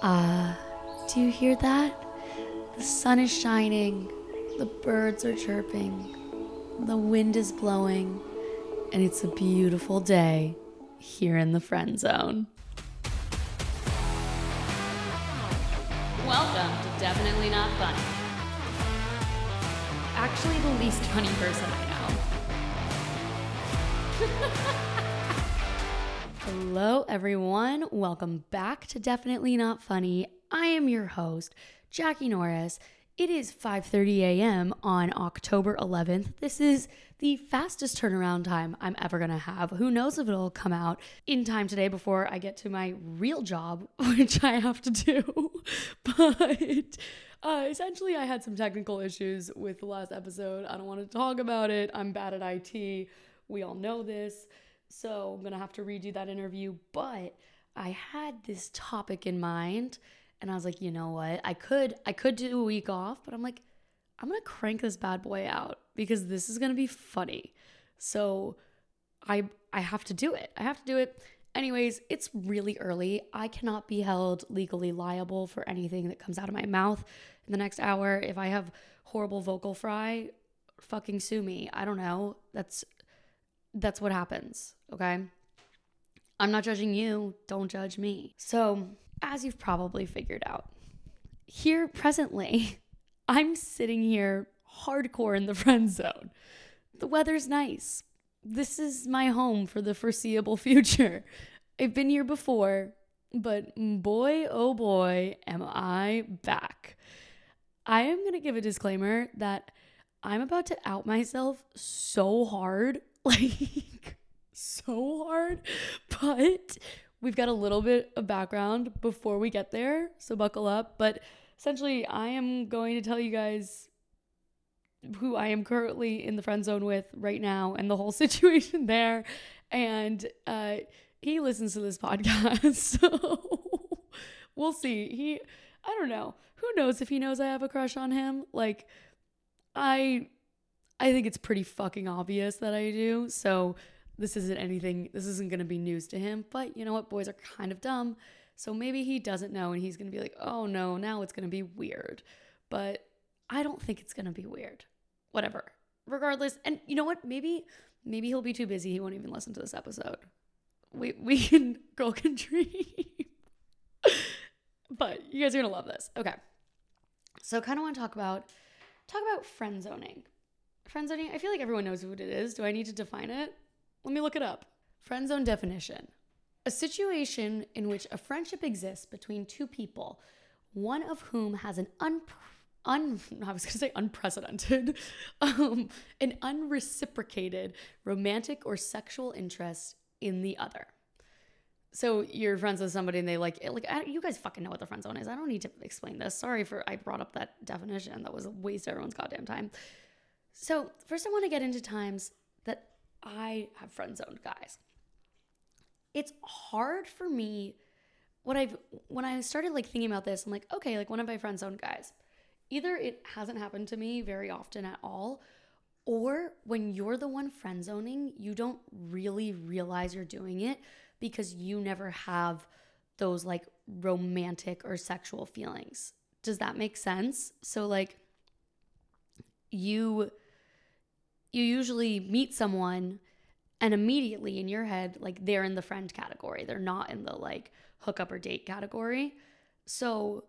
Ah, do you hear that? The sun is shining, the birds are chirping, the wind is blowing, and it's a beautiful day here in the friend zone. Welcome to Definitely Not Funny. Actually, the least funny person I know. Hello, everyone. Welcome back to Definitely Not Funny. I am your host, Jackie Norris. It is 5:30 a.m. on October 11th. This is the fastest turnaround time I'm ever going to have. Who knows if it'll come out in time today before I get to my real job, which I have to do. but uh, essentially, I had some technical issues with the last episode. I don't want to talk about it. I'm bad at IT. We all know this. So I'm going to have to redo that interview. But I had this topic in mind and I was like, you know what? I could I could do a week off, but I'm like, I'm gonna crank this bad boy out because this is gonna be funny. So I I have to do it. I have to do it. Anyways, it's really early. I cannot be held legally liable for anything that comes out of my mouth in the next hour. If I have horrible vocal fry, fucking sue me. I don't know. That's that's what happens, okay? I'm not judging you. Don't judge me. So, as you've probably figured out, here presently, I'm sitting here hardcore in the friend zone. The weather's nice. This is my home for the foreseeable future. I've been here before, but boy, oh boy, am I back. I am going to give a disclaimer that I'm about to out myself so hard, like so hard, but we've got a little bit of background before we get there, so buckle up. But essentially, I am going to tell you guys who I am currently in the friend zone with right now and the whole situation there. And uh, he listens to this podcast, so we'll see. He, I don't know. Who knows if he knows I have a crush on him? Like, I, I think it's pretty fucking obvious that I do. So this isn't anything, this isn't going to be news to him. But you know what? Boys are kind of dumb. So maybe he doesn't know and he's going to be like, oh no, now it's going to be weird. But I don't think it's going to be weird. Whatever. Regardless. And you know what? Maybe, maybe he'll be too busy. He won't even listen to this episode. We, we can, girl can dream. but you guys are going to love this. Okay. So kind of want to talk about, talk about friend zoning. Friend zoning, I feel like everyone knows what it is. Do I need to define it? Let me look it up. Friend zone definition a situation in which a friendship exists between two people, one of whom has an un, un I was going to say unprecedented, um, an unreciprocated romantic or sexual interest in the other. So you're friends with somebody and they like like you guys fucking know what the friend zone is. I don't need to explain this. Sorry for I brought up that definition. That was a waste of everyone's goddamn time. So first, I want to get into times that I have friend zoned guys. It's hard for me when I've when I started like thinking about this, I'm like, okay, like one of my friend zoned guys. Either it hasn't happened to me very often at all, or when you're the one friend zoning, you don't really realize you're doing it because you never have those like romantic or sexual feelings. Does that make sense? So like you you usually meet someone and immediately in your head like they're in the friend category. They're not in the like hookup or date category. So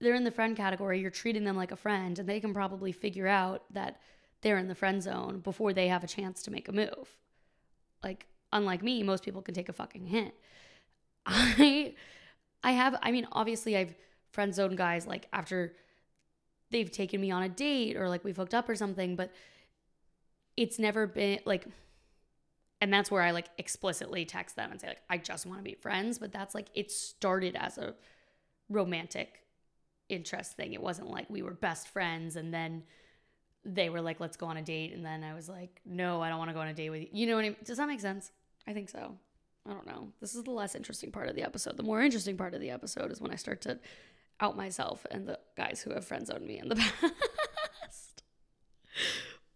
they're in the friend category. You're treating them like a friend and they can probably figure out that they're in the friend zone before they have a chance to make a move. Like unlike me most people can take a fucking hint. I i have i mean obviously i've friend zone guys like after they've taken me on a date or like we've hooked up or something but it's never been like and that's where I like explicitly text them and say like I just want to be friends, but that's like it started as a romantic interest thing. It wasn't like we were best friends and then they were like let's go on a date and then I was like no, I don't want to go on a date with you. You know what I mean? Does that make sense? I think so. I don't know. This is the less interesting part of the episode. The more interesting part of the episode is when I start to out myself and the guys who have friend zoned me in the past.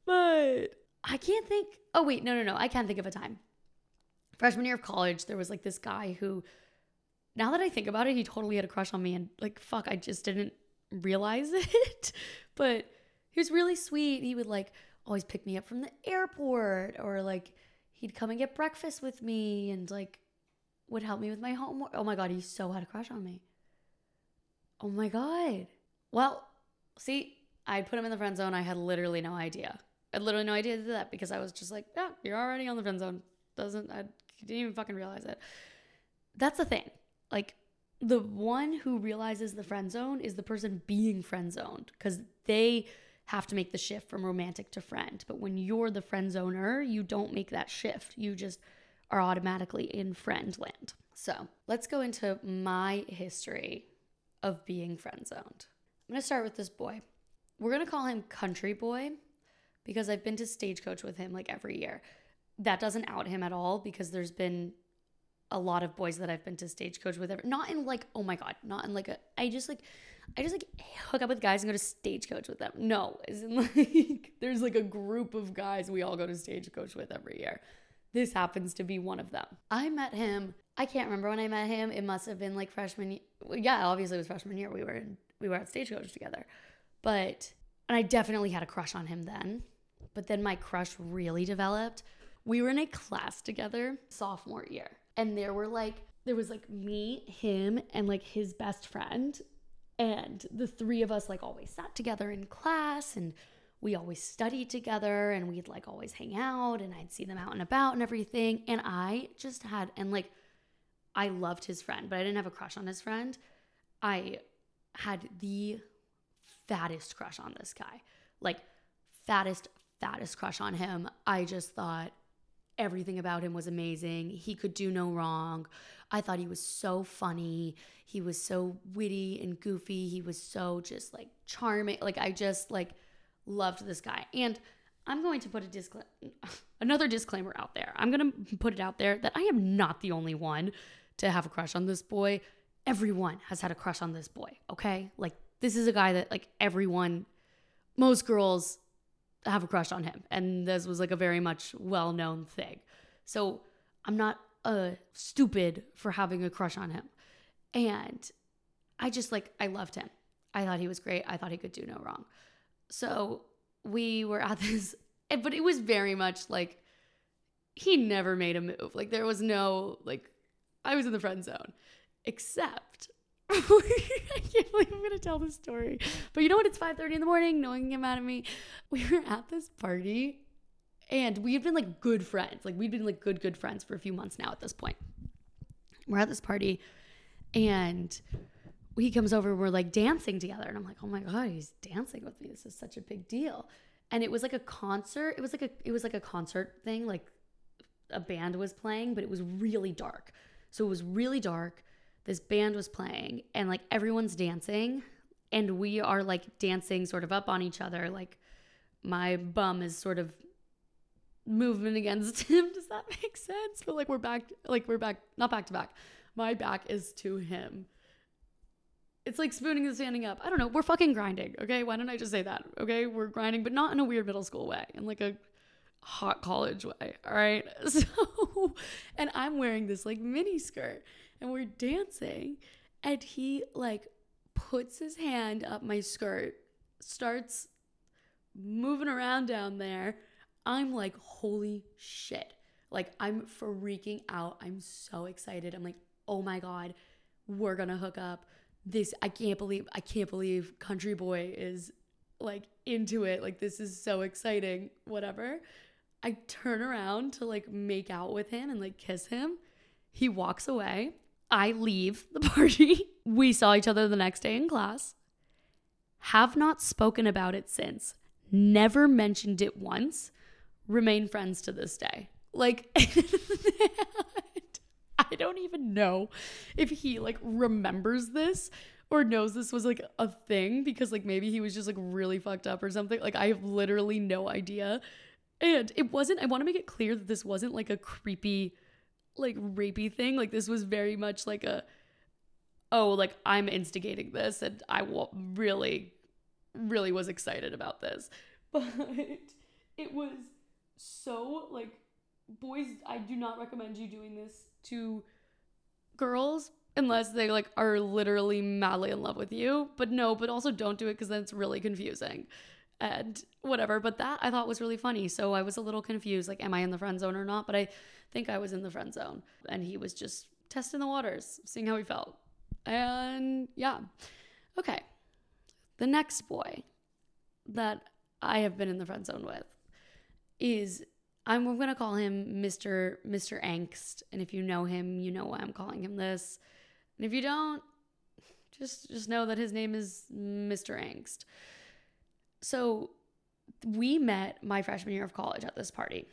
but I can't think. Oh, wait, no, no, no. I can't think of a time. Freshman year of college, there was like this guy who now that I think about it, he totally had a crush on me and like fuck, I just didn't realize it. but he was really sweet. He would like always pick me up from the airport or like he'd come and get breakfast with me and like would help me with my homework. Oh my god, he so had a crush on me. Oh my god. Well, see, I put him in the friend zone. I had literally no idea. I literally no idea to do that because I was just like, yeah, you're already on the friend zone. Doesn't I didn't even fucking realize it. That's the thing. Like the one who realizes the friend zone is the person being friend zoned because they have to make the shift from romantic to friend. But when you're the friend zoner, you don't make that shift. You just are automatically in friend land. So let's go into my history of being friend zoned. I'm gonna start with this boy. We're gonna call him Country Boy because I've been to Stagecoach with him like every year. That doesn't out him at all because there's been a lot of boys that I've been to Stagecoach with. Not in like, oh my God, not in like a, I just like, I just like hook up with guys and go to Stagecoach with them. No, in like, there's like a group of guys we all go to Stagecoach with every year. This happens to be one of them. I met him. I can't remember when I met him. It must have been like freshman. Yeah, obviously it was freshman year. We were in, we were at Stagecoach together, but and I definitely had a crush on him then. But then my crush really developed. We were in a class together sophomore year, and there were like there was like me, him, and like his best friend, and the three of us like always sat together in class and we always studied together and we'd like always hang out and I'd see them out and about and everything. And I just had, and like, I loved his friend, but I didn't have a crush on his friend. I had the fattest crush on this guy. Like, fattest, fattest crush on him. I just thought everything about him was amazing. He could do no wrong. I thought he was so funny. He was so witty and goofy. He was so just like charming. Like, I just like, loved this guy. And I'm going to put a disclaimer, another disclaimer out there. I'm going to put it out there that I am not the only one to have a crush on this boy. Everyone has had a crush on this boy, okay? Like, this is a guy that, like, everyone, most girls have a crush on him. And this was, like, a very much well known thing. So I'm not uh, stupid for having a crush on him. And I just, like, I loved him. I thought he was great. I thought he could do no wrong. So we were at this, but it was very much like he never made a move. Like there was no, like, I was in the friend zone, except. I can't believe I'm gonna tell this story. But you know what? It's 5:30 in the morning. No one can get mad at me. We were at this party, and we had been like good friends. Like we'd been like good, good friends for a few months now. At this point, we're at this party, and he comes over and we're like dancing together and i'm like oh my god he's dancing with me this is such a big deal and it was like a concert it was like a it was like a concert thing like a band was playing but it was really dark so it was really dark this band was playing and like everyone's dancing and we are like dancing sort of up on each other like my bum is sort of moving against him does that make sense but like we're back like we're back not back to back my back is to him it's like spooning and standing up. I don't know. We're fucking grinding. Okay. Why don't I just say that? Okay. We're grinding, but not in a weird middle school way, in like a hot college way. All right. So, and I'm wearing this like mini skirt and we're dancing. And he like puts his hand up my skirt, starts moving around down there. I'm like, holy shit. Like, I'm freaking out. I'm so excited. I'm like, oh my God, we're gonna hook up this I can't believe I can't believe Country Boy is like into it. Like this is so exciting. Whatever. I turn around to like make out with him and like kiss him. He walks away. I leave the party. We saw each other the next day in class. Have not spoken about it since. Never mentioned it once. Remain friends to this day. Like I don't even know if he like remembers this or knows this was like a thing because like maybe he was just like really fucked up or something. Like I have literally no idea. And it wasn't I want to make it clear that this wasn't like a creepy like rapey thing. Like this was very much like a oh, like I'm instigating this and I really really was excited about this. But it was so like boys, I do not recommend you doing this to girls unless they like are literally madly in love with you. But no, but also don't do it because then it's really confusing and whatever. But that I thought was really funny. So I was a little confused like, am I in the friend zone or not? But I think I was in the friend zone. And he was just testing the waters, seeing how he felt. And yeah. Okay. The next boy that I have been in the friend zone with is I'm gonna call him Mr. Mr. Angst. And if you know him, you know why I'm calling him this. And if you don't, just just know that his name is Mr. Angst. So we met my freshman year of college at this party.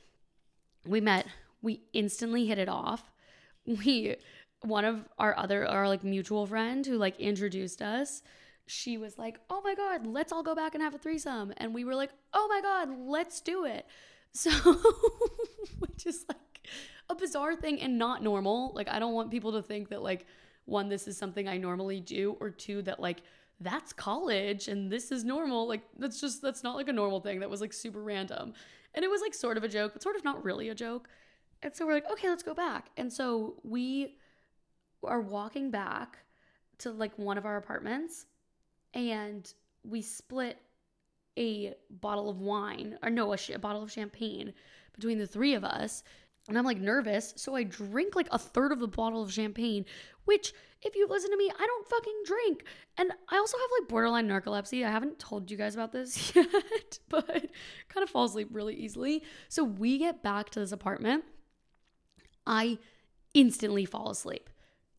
We met, we instantly hit it off. We one of our other our like mutual friend who like introduced us she was like oh my god let's all go back and have a threesome and we were like oh my god let's do it so which is like a bizarre thing and not normal like i don't want people to think that like one this is something i normally do or two that like that's college and this is normal. Like that's just that's not like a normal thing. That was like super random. And it was like sort of a joke but sort of not really a joke. And so we're like okay let's go back. And so we are walking back to like one of our apartments and we split a bottle of wine or no a, sh- a bottle of champagne between the three of us and I'm like nervous, so I drink like a third of the bottle of champagne, which, if you listen to me, I don't fucking drink. And I also have like borderline narcolepsy. I haven't told you guys about this yet, but kind of fall asleep really easily. So we get back to this apartment. I instantly fall asleep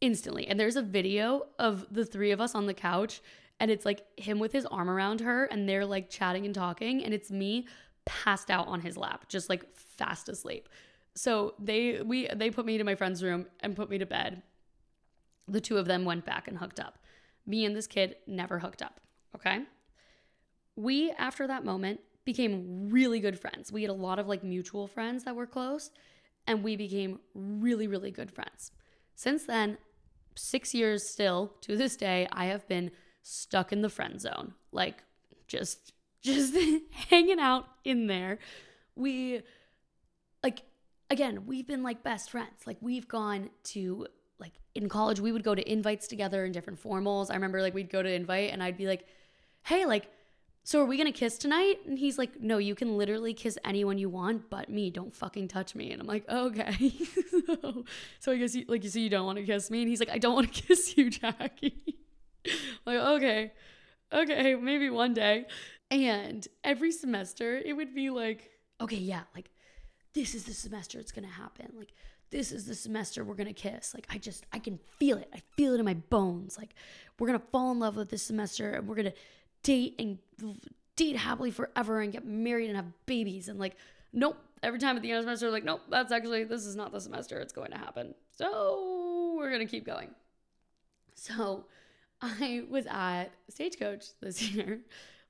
instantly. And there's a video of the three of us on the couch, and it's like him with his arm around her, and they're like chatting and talking, and it's me passed out on his lap, just like fast asleep. So they we they put me to my friend's room and put me to bed. The two of them went back and hooked up. Me and this kid never hooked up. Okay. We, after that moment, became really good friends. We had a lot of like mutual friends that were close, and we became really, really good friends. Since then, six years still to this day, I have been stuck in the friend zone, like just just hanging out in there. We like again, we've been like best friends. Like we've gone to like in college, we would go to invites together in different formals. I remember like we'd go to invite and I'd be like, "Hey, like so are we gonna kiss tonight? And he's like, no, you can literally kiss anyone you want but me. Don't fucking touch me. And I'm like, okay. so so I guess you, like you see, you don't want to kiss me. And he's like, I don't want to kiss you, Jackie. like, okay, okay, maybe one day. And every semester it would be like, okay, yeah, like this is the semester it's gonna happen. Like this is the semester we're gonna kiss. Like I just I can feel it. I feel it in my bones. Like we're gonna fall in love with this semester and we're gonna date and date happily forever and get married and have babies. And like, nope. Every time at the end of the semester, like, nope, that's actually, this is not the semester it's going to happen. So we're going to keep going. So I was at Stagecoach this year.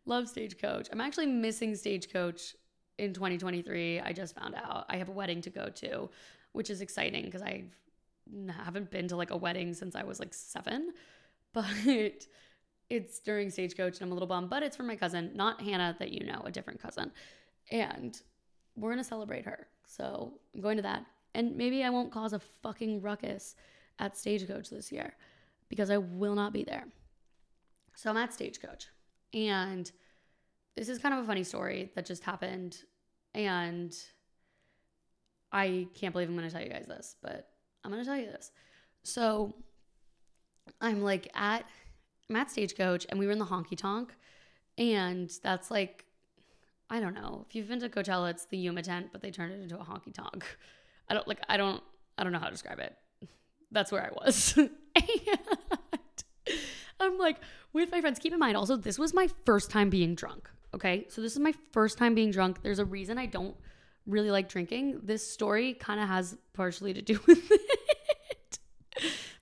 Love Stagecoach. I'm actually missing Stagecoach in 2023. I just found out I have a wedding to go to, which is exciting because I haven't been to like a wedding since I was like seven. But it's during Stagecoach and I'm a little bummed, but it's for my cousin, not Hannah that you know, a different cousin. And we're going to celebrate her. So I'm going to that. And maybe I won't cause a fucking ruckus at Stagecoach this year because I will not be there. So I'm at Stagecoach. And this is kind of a funny story that just happened. And I can't believe I'm going to tell you guys this, but I'm going to tell you this. So I'm like at I'm at Stagecoach and we were in the honky tonk. And that's like, I don't know. If you've been to Coachella, it's the Yuma tent, but they turned it into a honky tonk. I don't like, I don't, I don't know how to describe it. That's where I was. and I'm like with my friends. Keep in mind, also, this was my first time being drunk. Okay. So this is my first time being drunk. There's a reason I don't really like drinking. This story kind of has partially to do with it.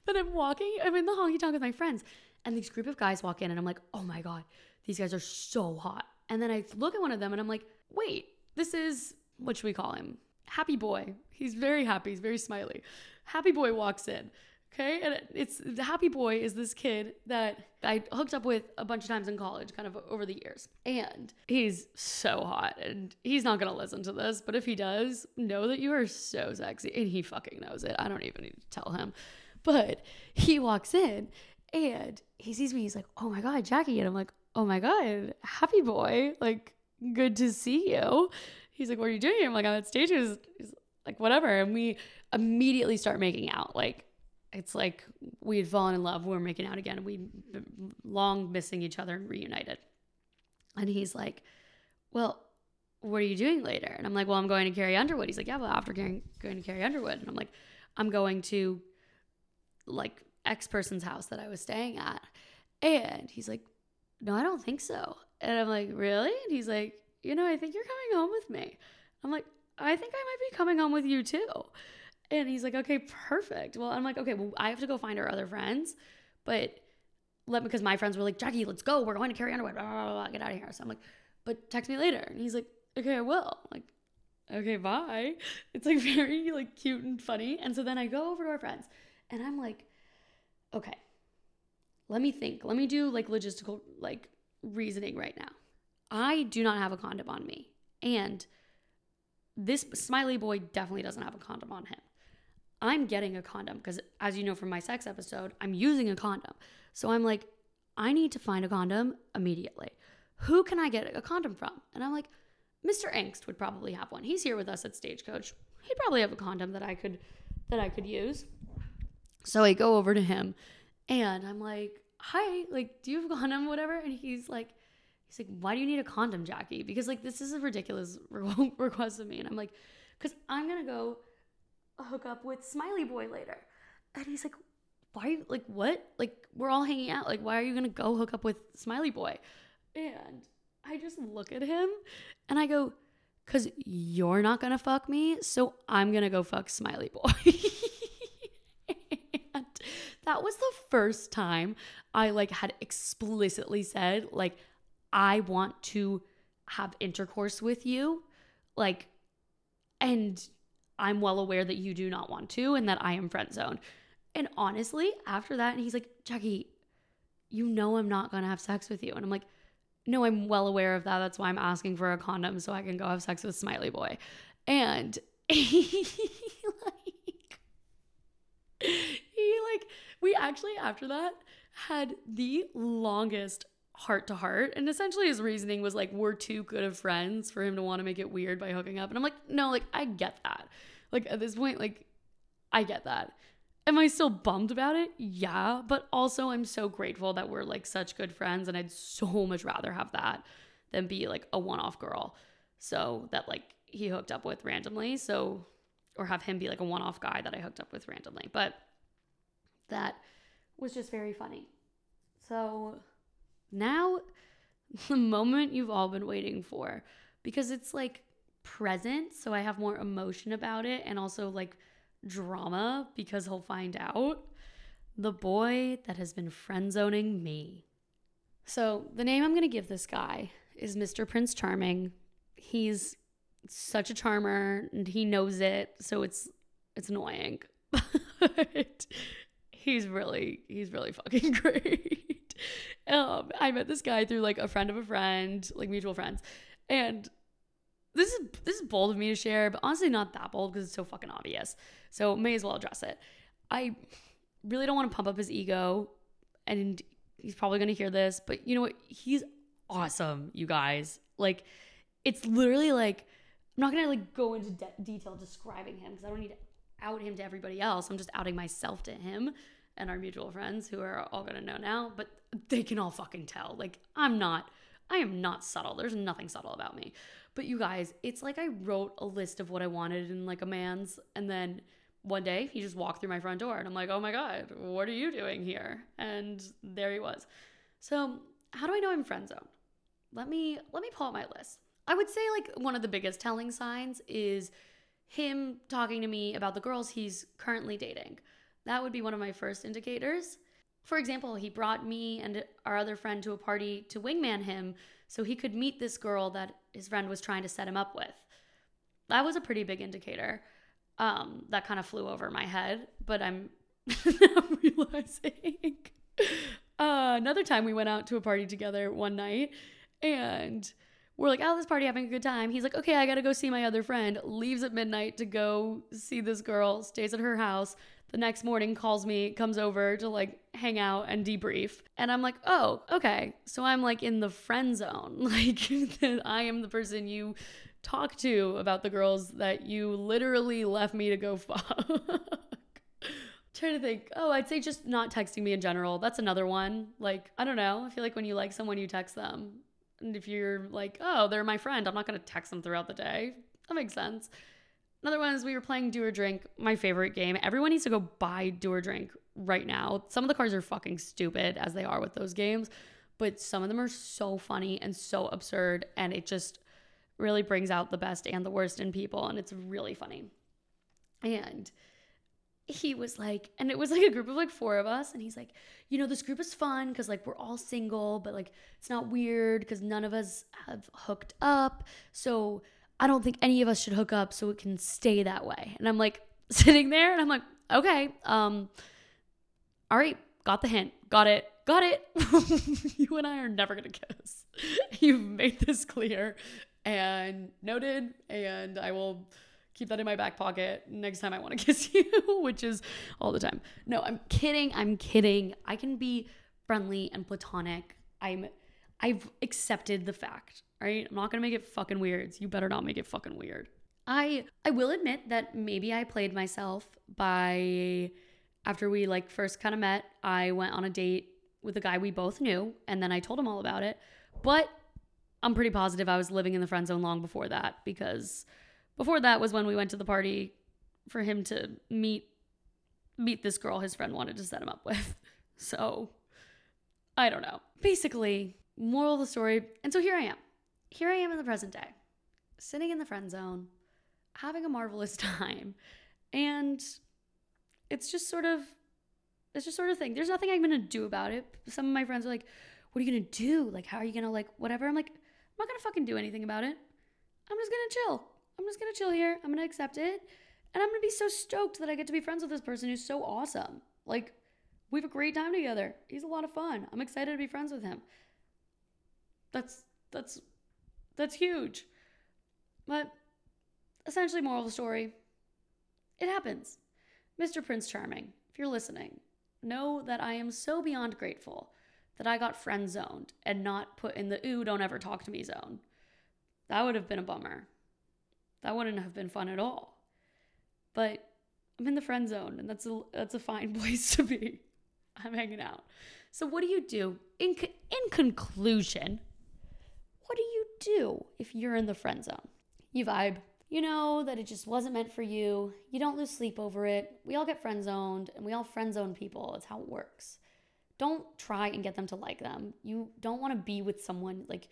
but I'm walking, I'm in the honky tonk with my friends and these group of guys walk in, and I'm like, oh my God, these guys are so hot. And then I look at one of them and I'm like, wait, this is, what should we call him? Happy boy. He's very happy. He's very smiley. Happy boy walks in. Okay. And it's the happy boy is this kid that I hooked up with a bunch of times in college, kind of over the years. And he's so hot. And he's not going to listen to this. But if he does, know that you are so sexy. And he fucking knows it. I don't even need to tell him. But he walks in and he sees me. He's like, "Oh my god, Jackie!" And I'm like, "Oh my god, happy boy! Like, good to see you." He's like, "What are you doing?" I'm like, "I'm at stages." He's like, "Whatever." And we immediately start making out. Like, it's like we had fallen in love. We were making out again. We long missing each other and reunited. And he's like, "Well." What are you doing later? And I'm like, well, I'm going to Carrie Underwood. He's like, yeah, well, after going, going to Carrie Underwood. And I'm like, I'm going to like X person's house that I was staying at. And he's like, No, I don't think so. And I'm like, Really? And he's like, You know, I think you're coming home with me. I'm like, I think I might be coming home with you too. And he's like, Okay, perfect. Well, I'm like, Okay, well, I have to go find our other friends, but let me, because my friends were like, Jackie, let's go. We're going to Carrie Underwood. Blah, blah, blah, get out of here. So I'm like, But text me later. And he's like, Okay, I will. I'm like, okay, bye. It's like very like cute and funny. And so then I go over to our friends and I'm like, okay, let me think. Let me do like logistical like reasoning right now. I do not have a condom on me. And this smiley boy definitely doesn't have a condom on him. I'm getting a condom because, as you know from my sex episode, I'm using a condom. So I'm like, I need to find a condom immediately. Who can I get a condom from? And I'm like, Mr. Angst would probably have one. He's here with us at Stagecoach. He'd probably have a condom that I could that I could use. So I go over to him and I'm like, hi, like, do you have a condom, whatever? And he's like, he's like, why do you need a condom, Jackie? Because like, this is a ridiculous request of me. And I'm like, because I'm to go hook up with Smiley Boy later. And he's like, why are you like, what? Like, we're all hanging out. Like, why are you to go hook up with Smiley Boy? And I just look at him and I go, because you're not to fuck me. So I'm to go fuck Smiley Boy. that was the first time I like had explicitly said like I want to have intercourse with you like and I'm well aware that you do not want to and that I am friend zoned. And honestly, after that, and he's like, Jackie, you know I'm not gonna have sex with you. And I'm like, no, I'm well aware of that. That's why I'm asking for a condom so I can go have sex with Smiley Boy. And he like he like we actually after that had the longest heart to heart. And essentially his reasoning was like we're too good of friends for him to want to make it weird by hooking up. And i'm like no like i get that. Like at this point like i get that. Am i still bummed about it? Yeah but also i'm so grateful that we're like such good friends and i'd so much rather have that than be like a one-off girl. So that like he hooked up with randomly so or have him be like a one-off guy that i hooked up with randomly. But that was just very funny. So now the moment you've all been waiting for because it's like present, so I have more emotion about it and also like drama because he'll find out. The boy that has been friend zoning me. So, the name I'm going to give this guy is Mr. Prince Charming. He's such a charmer and he knows it, so it's it's annoying. but he's really he's really fucking great. Um, I met this guy through like a friend of a friend, like mutual friends, and this is this is bold of me to share, but honestly not that bold because it's so fucking obvious. So may as well address it. I really don't want to pump up his ego, and he's probably gonna hear this, but you know what? He's awesome, you guys. Like, it's literally like I'm not gonna like go into de- detail describing him because I don't need to out him to everybody else. I'm just outing myself to him and our mutual friends who are all gonna know now, but they can all fucking tell. Like, I'm not, I am not subtle. There's nothing subtle about me. But you guys, it's like I wrote a list of what I wanted in like a man's, and then one day he just walked through my front door, and I'm like, oh my God, what are you doing here? And there he was. So, how do I know I'm friend zone? Let me let me pull out my list. I would say like one of the biggest telling signs is him talking to me about the girls he's currently dating. That would be one of my first indicators. For example, he brought me and our other friend to a party to wingman him so he could meet this girl that his friend was trying to set him up with. That was a pretty big indicator. Um, that kind of flew over my head, but I'm realizing. Uh, another time we went out to a party together one night and we're like, oh, this party having a good time. He's like, okay, I gotta go see my other friend. Leaves at midnight to go see this girl, stays at her house. The next morning calls me, comes over to like hang out and debrief. And I'm like, oh, okay. So I'm like in the friend zone. Like, I am the person you talk to about the girls that you literally left me to go fuck. trying to think. Oh, I'd say just not texting me in general. That's another one. Like, I don't know. I feel like when you like someone, you text them. And if you're like, oh, they're my friend, I'm not going to text them throughout the day. That makes sense. Another one is we were playing Do or Drink, my favorite game. Everyone needs to go buy Do or Drink right now. Some of the cards are fucking stupid as they are with those games, but some of them are so funny and so absurd. And it just really brings out the best and the worst in people. And it's really funny. And he was like, and it was like a group of like four of us, and he's like, you know, this group is fun because like we're all single, but like it's not weird because none of us have hooked up. So I don't think any of us should hook up so it can stay that way. And I'm like sitting there and I'm like, okay, um, all right, got the hint, got it, got it. you and I are never gonna kiss. You've made this clear and noted, and I will keep that in my back pocket next time I want to kiss you, which is all the time. No, I'm kidding. I'm kidding. I can be friendly and platonic. I'm I've accepted the fact, right? I'm not to make it fucking weird. You better not make it fucking weird. I I will admit that maybe I played myself by after we like first kind of met, I went on a date with a guy we both knew and then I told him all about it. But I'm pretty positive I was living in the friend zone long before that because before that was when we went to the party for him to meet meet this girl his friend wanted to set him up with. So I don't know. Basically, moral of the story, and so here I am. Here I am in the present day, sitting in the friend zone, having a marvelous time. And it's just sort of it's just sort of thing. There's nothing I'm gonna do about it. Some of my friends are like, what are you gonna do? Like, how are you gonna like whatever? I'm like, I'm not gonna fucking do anything about it. I'm just gonna chill. I'm just gonna chill here. I'm gonna accept it. And I'm gonna be so stoked that I get to be friends with this person who's so awesome. Like, we have a great time together. He's a lot of fun. I'm excited to be friends with him. That's that's that's huge. But essentially moral of the story, it happens. Mr. Prince Charming, if you're listening, know that I am so beyond grateful that I got friend zoned and not put in the ooh, don't ever talk to me zone. That would have been a bummer. That wouldn't have been fun at all. But I'm in the friend zone, and that's a that's a fine place to be. I'm hanging out. So what do you do? In in conclusion, do if you're in the friend zone? You vibe. You know that it just wasn't meant for you. You don't lose sleep over it. We all get friend zoned, and we all friend zone people. It's how it works. Don't try and get them to like them. You don't want to be with someone like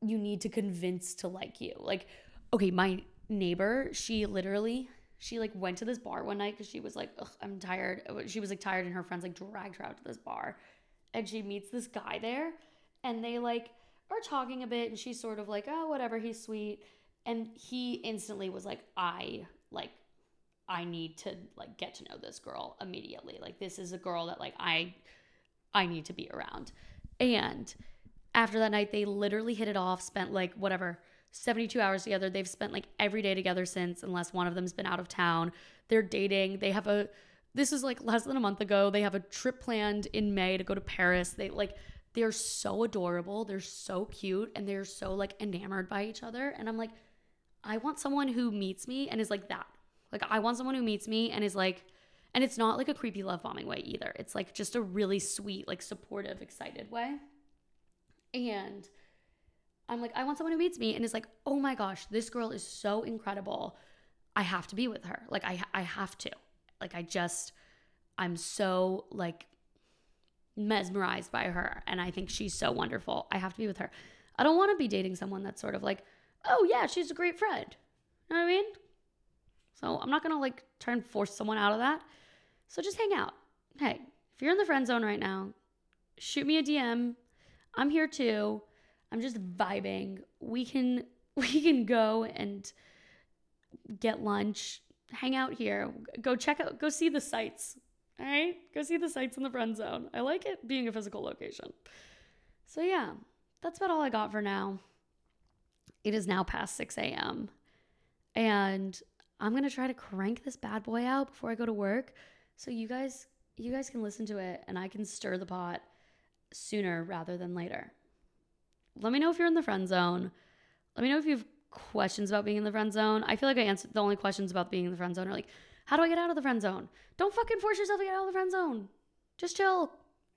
you need to convince to like you. Like okay, my neighbor, she literally she like went to this bar one night because she was like, I'm tired. Uh, she was like tired, and her friends like dragged her out to this bar, and she meets this guy there, and they like are talking a bit, and she's sort of like, oh, whatever, he's sweet, and he instantly was like, I like, I need to like get to know this girl immediately. Like, this is a girl that like I, I need to be around, and after that night, they literally hit it off, spent like whatever 72 hours together. They've spent like every day together since, unless one of them's been out of town. They're dating. They have a, this is like less than a month ago. They have a trip planned in May to go to Paris. They like, they're so adorable. They're so cute and they're so like enamored by each other. And I'm like, I want someone who meets me and is like that. Like, I want someone who meets me and is like, and it's not like a creepy love bombing way either. It's like just a really sweet, like supportive, excited way. And I'm like, I want someone who meets me and is like, oh my gosh, this girl is so incredible. I have to be with her. Like, I, I have to. Like, I just, I'm so like mesmerized by her. And I think she's so wonderful. I have to be with her. I don't want to be dating someone that's sort of like, oh yeah, she's a great friend. You know what I mean? So I'm not to like try and force someone out of that. So just hang out. Hey, if you're in the friend zone right now, shoot me a DM. I'm here too. I'm just vibing. We can we can go and get lunch, hang out here, go check out, go see the sights. All right, go see the sights in the friend zone. I like it being a physical location. So yeah, that's about all I got for now. It is now past 6 a.m. And I'm gonna try to crank this bad boy out before I go to work So you guys you guys can listen to it and I can stir the pot sooner rather than later. Let me know if you're in the friend zone. Let me know if you have questions about being in the friend zone. I feel like I answered the only questions about being in the friend zone are like, how do I get out of the friend zone? Don't fucking force yourself to get out of the friend zone. Just chill.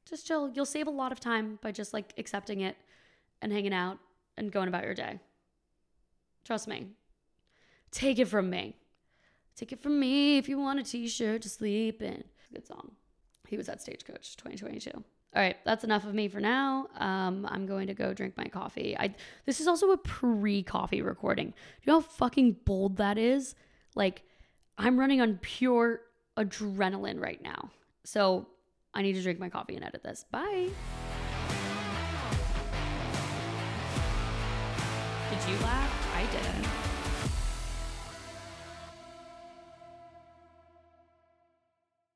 Just chill. You'll save a lot of time by just like accepting it and hanging out and going about your day. Trust me. Take it from me. Take it from me if you want a t shirt to sleep in. Good song. He was at Stagecoach 2022. All right, that's enough of me for now. Um, I'm going to go drink my coffee. I this is also a pre-coffee recording. Do you know how fucking bold that is? Like, I'm running on pure adrenaline right now. So I need to drink my coffee and edit this. Bye. Did you laugh? I didn't.